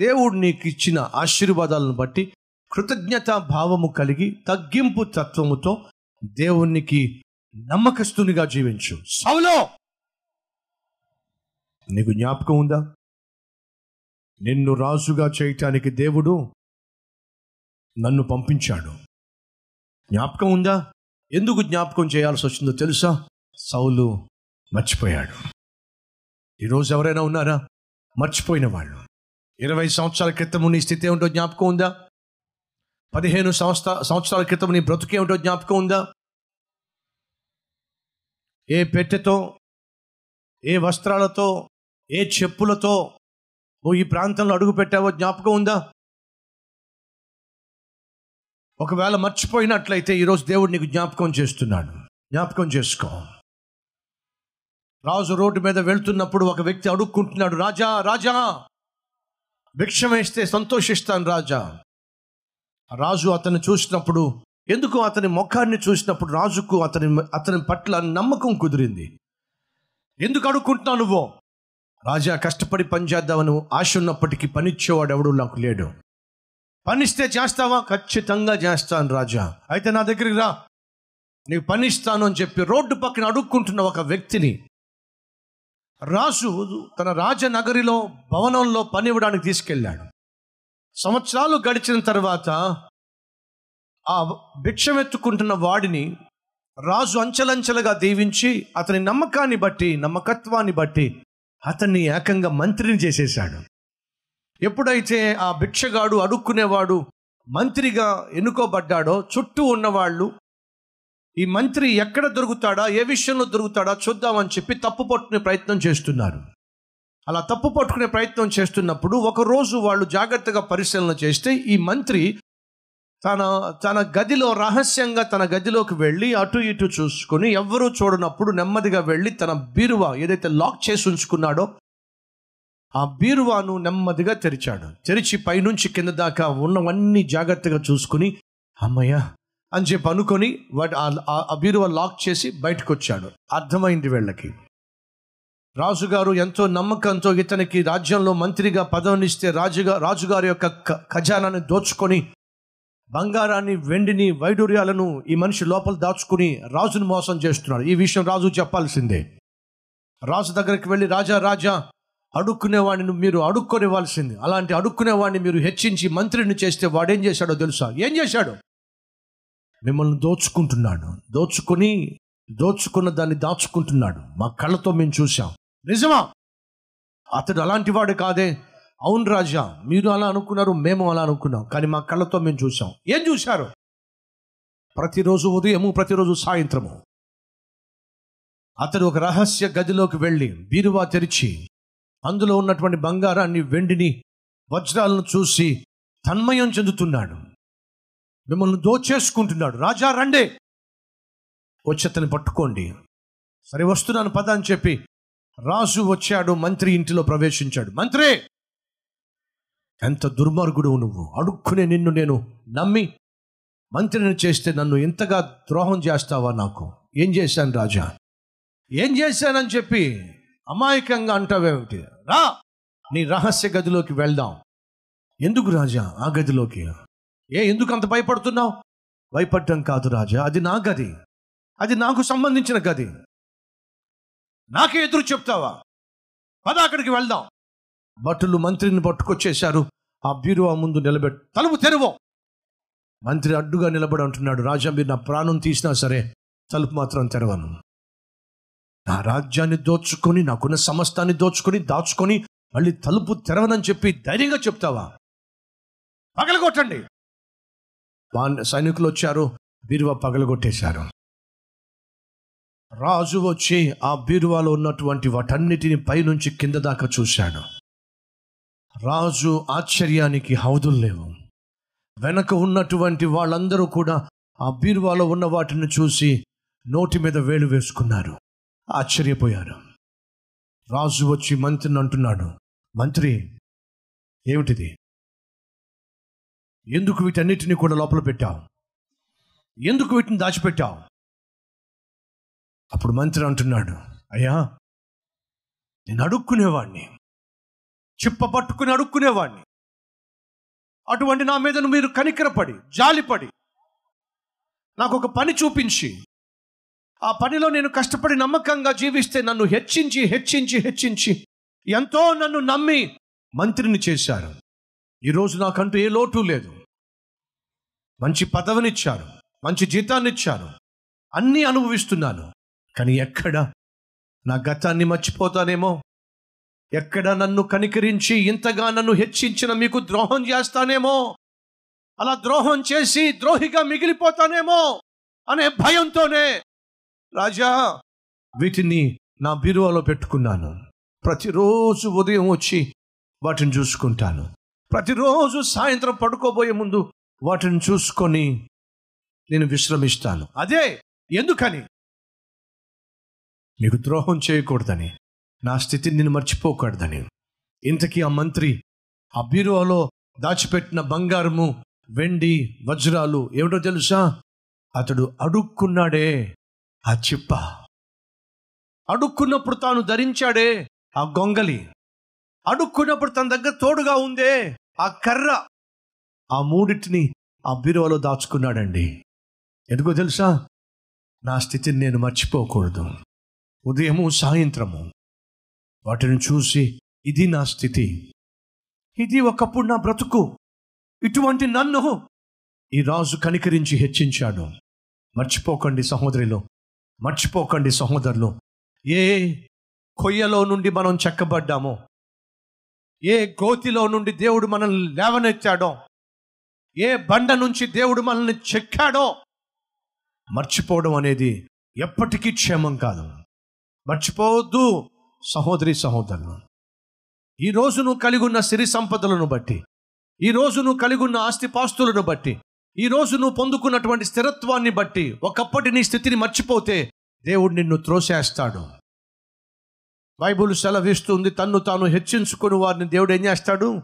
దేవుడు నీకు ఇచ్చిన ఆశీర్వాదాలను బట్టి కృతజ్ఞత భావము కలిగి తగ్గింపు తత్వముతో దేవునికి నమ్మకస్తునిగా జీవించు. సౌలో! నీకు జ్ఞాపకం ఉందా? నిన్ను రాజుగా చేయటానికి దేవుడు నన్ను పంపించాడు. జ్ఞాపకం ఉందా? ఎందుకు జ్ఞాపకం చేయాల్సి వచ్చిందో తెలుసా? సౌలు మర్చిపోయాడు. ఈరోజు ఎవరైనా ఉన్నారా? మర్చిపోయిన వాళ్ళు. ఇరవై సంవత్సరాల క్రితం నీ స్థితి ఏమిటో జ్ఞాపకం ఉందా? పదిహేను సంవత్సర సంవత్సరాల క్రితం నీ బ్రతుకేమిటో జ్ఞాపకం ఉందా? ఏ పెట్టెతో ఏ వస్త్రాలతో ఏ చెప్పులతో నువ్వు ఈ ప్రాంతంలో అడుగు పెట్టావో జ్ఞాపకం ఉందా? ఒకవేళ మర్చిపోయినట్లయితే ఈరోజు దేవుడు నీకు జ్ఞాపకం చేస్తున్నాడు. జ్ఞాపకం చేసుకో. రాజు రోడ్డు మీద వెళ్తున్నప్పుడు ఒక వ్యక్తి అడుక్కుంటున్నాడు రాజా రాజా! భిక్షం వేస్తే సంతోషిస్తాను రాజా. రాజు అతన్ని చూసినప్పుడు ఎందుకు అతని ముఖాన్ని చూసినప్పుడు రాజుకు అతని అతని పట్ల నమ్మకం కుదిరింది? ఎందుకు అడుక్కుంటున్నావు నువ్వు? రాజా కష్టపడి పని చేద్దామని ఆశ ఉన్నప్పటికీ పనిచ్చేవాడు ఎవడు నాకు లేడు. పనిస్తే చేస్తావా? ఖచ్చితంగా చేస్తాను రాజా. అయితే నా దగ్గరికి రా. నీకు పనిస్తాను అని చెప్పి రోడ్డు పక్కన అడుక్కుంటున్న ఒక వ్యక్తిని రాజు తన రాజనగరిలో భవనంలో పని ఇవ్వడానికి తీసుకెళ్ళాడు. సంవత్సరాలు గడిచిన తర్వాత ఆ భిక్షమెత్తుకుంటున్న వాడిని రాజు అంచెలంచెలుగా దీవించి అతని నమ్మకాన్ని బట్టి నమ్మకత్వాన్ని బట్టి అతన్ని ఏకంగా మంత్రిని చేసేశాడు. ఎప్పుడైతే ఆ భిక్షగాడు అడుక్కునేవాడు మంత్రిగా ఎన్నుకోబడ్డాడో చుట్టూ ఉన్నవాళ్ళు ఈ మంత్రి ఎక్కడ దొరుకుతాడా? ఏ విషయంలో దొరుకుతాడా? చూద్దామని చెప్పి తప్పు పట్టుకునే ప్రయత్నం చేస్తున్నారు. అలా తప్పు పట్టుకునే ప్రయత్నం చేస్తున్నప్పుడు ఒకరోజు వాళ్ళు జాగ్రత్తగా పరిశీలన చేస్తే ఈ మంత్రి తన తన గదిలో రహస్యంగా తన గదిలోకి వెళ్ళి అటు ఇటు చూసుకొని ఎవ్వరూ చూడనప్పుడు నెమ్మదిగా వెళ్ళి తన బీరువా ఏదైతే లాక్ చేసి ఉంచుకున్నాడో ఆ బీరువాను నెమ్మదిగా తెరిచాడు. తెరిచి పైనుంచి కింద దాకా ఉన్నవన్నీ జాగ్రత్తగా చూసుకుని అమ్మయ్య అని చెప్పి అనుకొని వాటి ఆ- ఆ- బీరువా లాక్ చేసి బయటకు వచ్చాడు అర్థమైంది వీళ్ళకి. రాజుగారు ఎంతో నమ్మకంతో ఇతనికి రాజ్యంలో మంత్రిగా పదవినిస్తే రాజుగా రాజుగారి యొక్క ఖజానాన్ని దోచుకొని బంగారాన్ని వెండిని వైడూర్యాలను ఈ మనిషి లోపల దాచుకుని రాజును మోసం చేస్తున్నాడు. ఈ విషయం రాజు చెప్పాల్సిందే. రాజు దగ్గరికి వెళ్ళి రాజా రాజా అడుక్కునేవాడిని మీరు అడుక్కొనివ్వాల్సింది. అలాంటి అడుక్కునేవాడిని మీరు హెచ్చించి మంత్రిని చేస్తే వాడేం చేశాడో తెలుసా? ఏం చేశాడు? మిమ్మల్ని దోచుకుంటున్నాడు. దోచుకొని దోచుకున్న దాన్ని దాచుకుంటున్నాడు. మా కళ్ళతో మేము చూసాం నిజమా? అతడు అలాంటి వాడు కాదే. అవును రాజా మీరు అలా అనుకున్నారు మేము అలా అనుకున్నాం. కానీ మా కళ్ళతో మేము చూసాం ఏం చూశారు? ప్రతిరోజు ఉదయము ప్రతిరోజు సాయంత్రము. అతడు ఒక రహస్య గదిలోకి వెళ్ళి బీరువా తెరిచి అందులో ఉన్నటువంటి బంగారాన్ని వెండిని వజ్రాలను చూసి తన్మయం చెందుతున్నాడు. మిమ్మల్ని దోచేసుకుంటున్నాడు. రాజా రండే. వచ్చేతని పట్టుకోండి. సరే వస్తున్నాను పద అని చెప్పి రాజు వచ్చాడు మంత్రి ఇంటిలో ప్రవేశించాడు. మంత్రి! ఎంత దుర్మార్గుడు నువ్వు. అడుక్కునే నిన్ను నేను నమ్మి మంత్రిని చేస్తే నన్ను ఇంతగా ద్రోహం చేస్తావా నాకు? ఏం చేశాను రాజా? ఏం చేశానని చెప్పి అమాయకంగా అంటావేమిటి? రా! నీ రహస్య గదిలోకి వెళ్దాం. ఎందుకు రాజా ఆ గదిలోకి? ఏ ఎందుకు అంత భయపడుతున్నావు? భయపడటం కాదు రాజా అది నా గది. అది నాకు సంబంధించిన గది. నాకే ఎదురు చెప్తావా? పద అక్కడికి వెళ్దాం. భటులు మంత్రిని పట్టుకొచ్చేశారు. ఆ బీరువా ముందు నిలబెట్ తలుపు తెరువు. మంత్రి అడ్డుగా నిలబడి అంటున్నాడు రాజా మీరు నా ప్రాణం తీసినా సరే తలుపు మాత్రం తెరవను. నా రాజ్యాన్ని దోచుకొని నాకున్న సమస్తాన్ని దోచుకొని దాచుకొని మళ్ళీ తలుపు తెరవనని చెప్పి ధైర్యంగా చెప్తావా? పగలగొట్టండి. సైనికులు వచ్చారు బీరువా పగలగొట్టేశారు. రాజు వచ్చి ఆ బీరువాలో ఉన్నటువంటి వాటన్నిటిని పైనుంచి కింద దాకా చూశాడు. రాజు ఆశ్చర్యానికి హౌదులు లేవు. వెనక ఉన్నటువంటి వాళ్ళందరూ కూడా ఆ బీరువాలో ఉన్న వాటిని చూసి నోటి మీద వేలు వేసుకున్నారు. ఆశ్చర్యపోయారు. రాజు వచ్చి మంత్రిని అంటున్నాడు. మంత్రి ఏమిటిది? ఎందుకు వీటన్నిటిని కూడా లోపల పెట్టావు? ఎందుకు వీటిని దాచిపెట్టావు? అప్పుడు మంత్రి అంటున్నాడు అయ్యా నేను అడుక్కునేవాడిని చిప్ప పట్టుకుని అడుక్కునేవాడిని అటువంటి నా మీదను మీరు కనికరపడి జాలిపడి నాకు ఒక పని చూపించి ఆ పనిలో నేను కష్టపడి నమ్మకంగా జీవిస్తే నన్ను హెచ్చించి హెచ్చించి హెచ్చించి ఎంతో నన్ను నమ్మి మంత్రిని చేశారు. ఈరోజు నాకంటూ ఏ లోటు లేదు. మంచి పదవినిచ్చారు మంచి జీతాన్ని ఇచ్చారు అన్నీ అనుభవిస్తున్నాను. కానీ ఎక్కడ నా గతాన్ని మర్చిపోతానేమో? ఎక్కడ నన్ను కనికరించి ఇంతగా నన్ను హెచ్చించిన మీకు ద్రోహం చేస్తానేమో? అలా ద్రోహం చేసి ద్రోహిగా మిగిలిపోతానేమో? అనే భయంతోనే. రాజా వీటిని నా బీరువాలో పెట్టుకున్నాను. ప్రతిరోజు ఉదయం వచ్చి వాటిని చూసుకుంటాను. ప్రతిరోజు సాయంత్రం పడుకోబోయే ముందు వాటిని చూసుకొని నేను విశ్రమిస్తాను. అదే ఎందుకని? నీకు ద్రోహం చేయకూడదని నా స్థితిని నేను మర్చిపోకూడదని. ఇంతకీ ఆ మంత్రి ఆ బీరువాలో దాచిపెట్టిన బంగారము వెండి వజ్రాలు ఏమిటో తెలుసా? అతడు అడుక్కున్నాడే ఆ చిప్ప. అడుక్కున్నప్పుడు తాను ధరించాడే ఆ గొంగలి. అడుక్కున్నప్పుడు తన దగ్గర తోడుగా ఉందే ఆ కర్ర ఆ మూడింటిని ఆ బీరువాలో దాచుకున్నాడండి. ఎందుకో తెలుసా? నా స్థితిని నేను మర్చిపోకూడదు. ఉదయము సాయంత్రము. వాటిని చూసి ఇది నా స్థితి. ఇది ఒకప్పుడు నా బ్రతుకు. ఇటువంటి నన్ను ఈ రాజు కనికరించి హెచ్చించాడు. మర్చిపోకండి సహోదరిలో. మర్చిపోకండి సహోదరులు. ఏ కొయ్యలో నుండి మనం చెక్కబడ్డామో ఏ గోతిలో నుండి దేవుడు మనల్ని లేవనెత్తాడో ఏ బండ నుంచి దేవుడు మనల్ని చెక్కాడో మర్చిపోవడం అనేది ఎప్పటికీ క్షేమం కాదు. మర్చిపోవద్దు సహోదరి సహోదరులు. ఈ నువ్వు కలిగి ఉన్న సిరి సంపదలను బట్టి ఈ నువ్వు కలిగి ఉన్న ఆస్తిపాస్తులను బట్టి ఈ రోజు నువ్వు పొందుకున్నటువంటి స్థిరత్వాన్ని బట్టి ఒకప్పటి నీ స్థితిని మర్చిపోతే దేవుడు నిన్ను త్రోసేస్తాడు. బైబుల్ సెలవిస్తుంది తన్ను తాను హెచ్చించుకుని వారిని దేవుడు ఏం చేస్తాడు?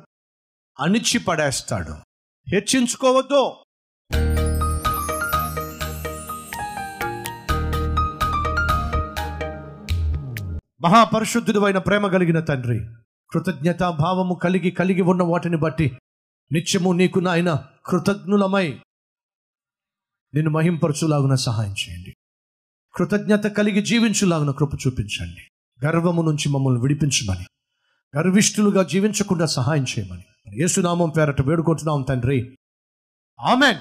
అణిచి పడేస్తాడు హెచ్చించుకోవద్దు. మహాపరిశుద్ధుడు అయిన ప్రేమ కలిగిన తండ్రి కృతజ్ఞతా భావము కలిగి కలిగి ఉన్న వాటిని బట్టి నిత్యము నీకు నాయన కృతజ్ఞులమై నిన్ను మహింపరచులాగున సహాయం చేయండి. కృతజ్ఞత కలిగి జీవించులాగున కృప చూపించండి. గర్వము నుంచి మమ్మల్ని విడిపించమని గర్విష్ఠులుగా జీవించకుండా సహాయం చేయమని. యేసునామం పేరట వేడుకుంటున్నాం తండ్రి. ఆమెన్.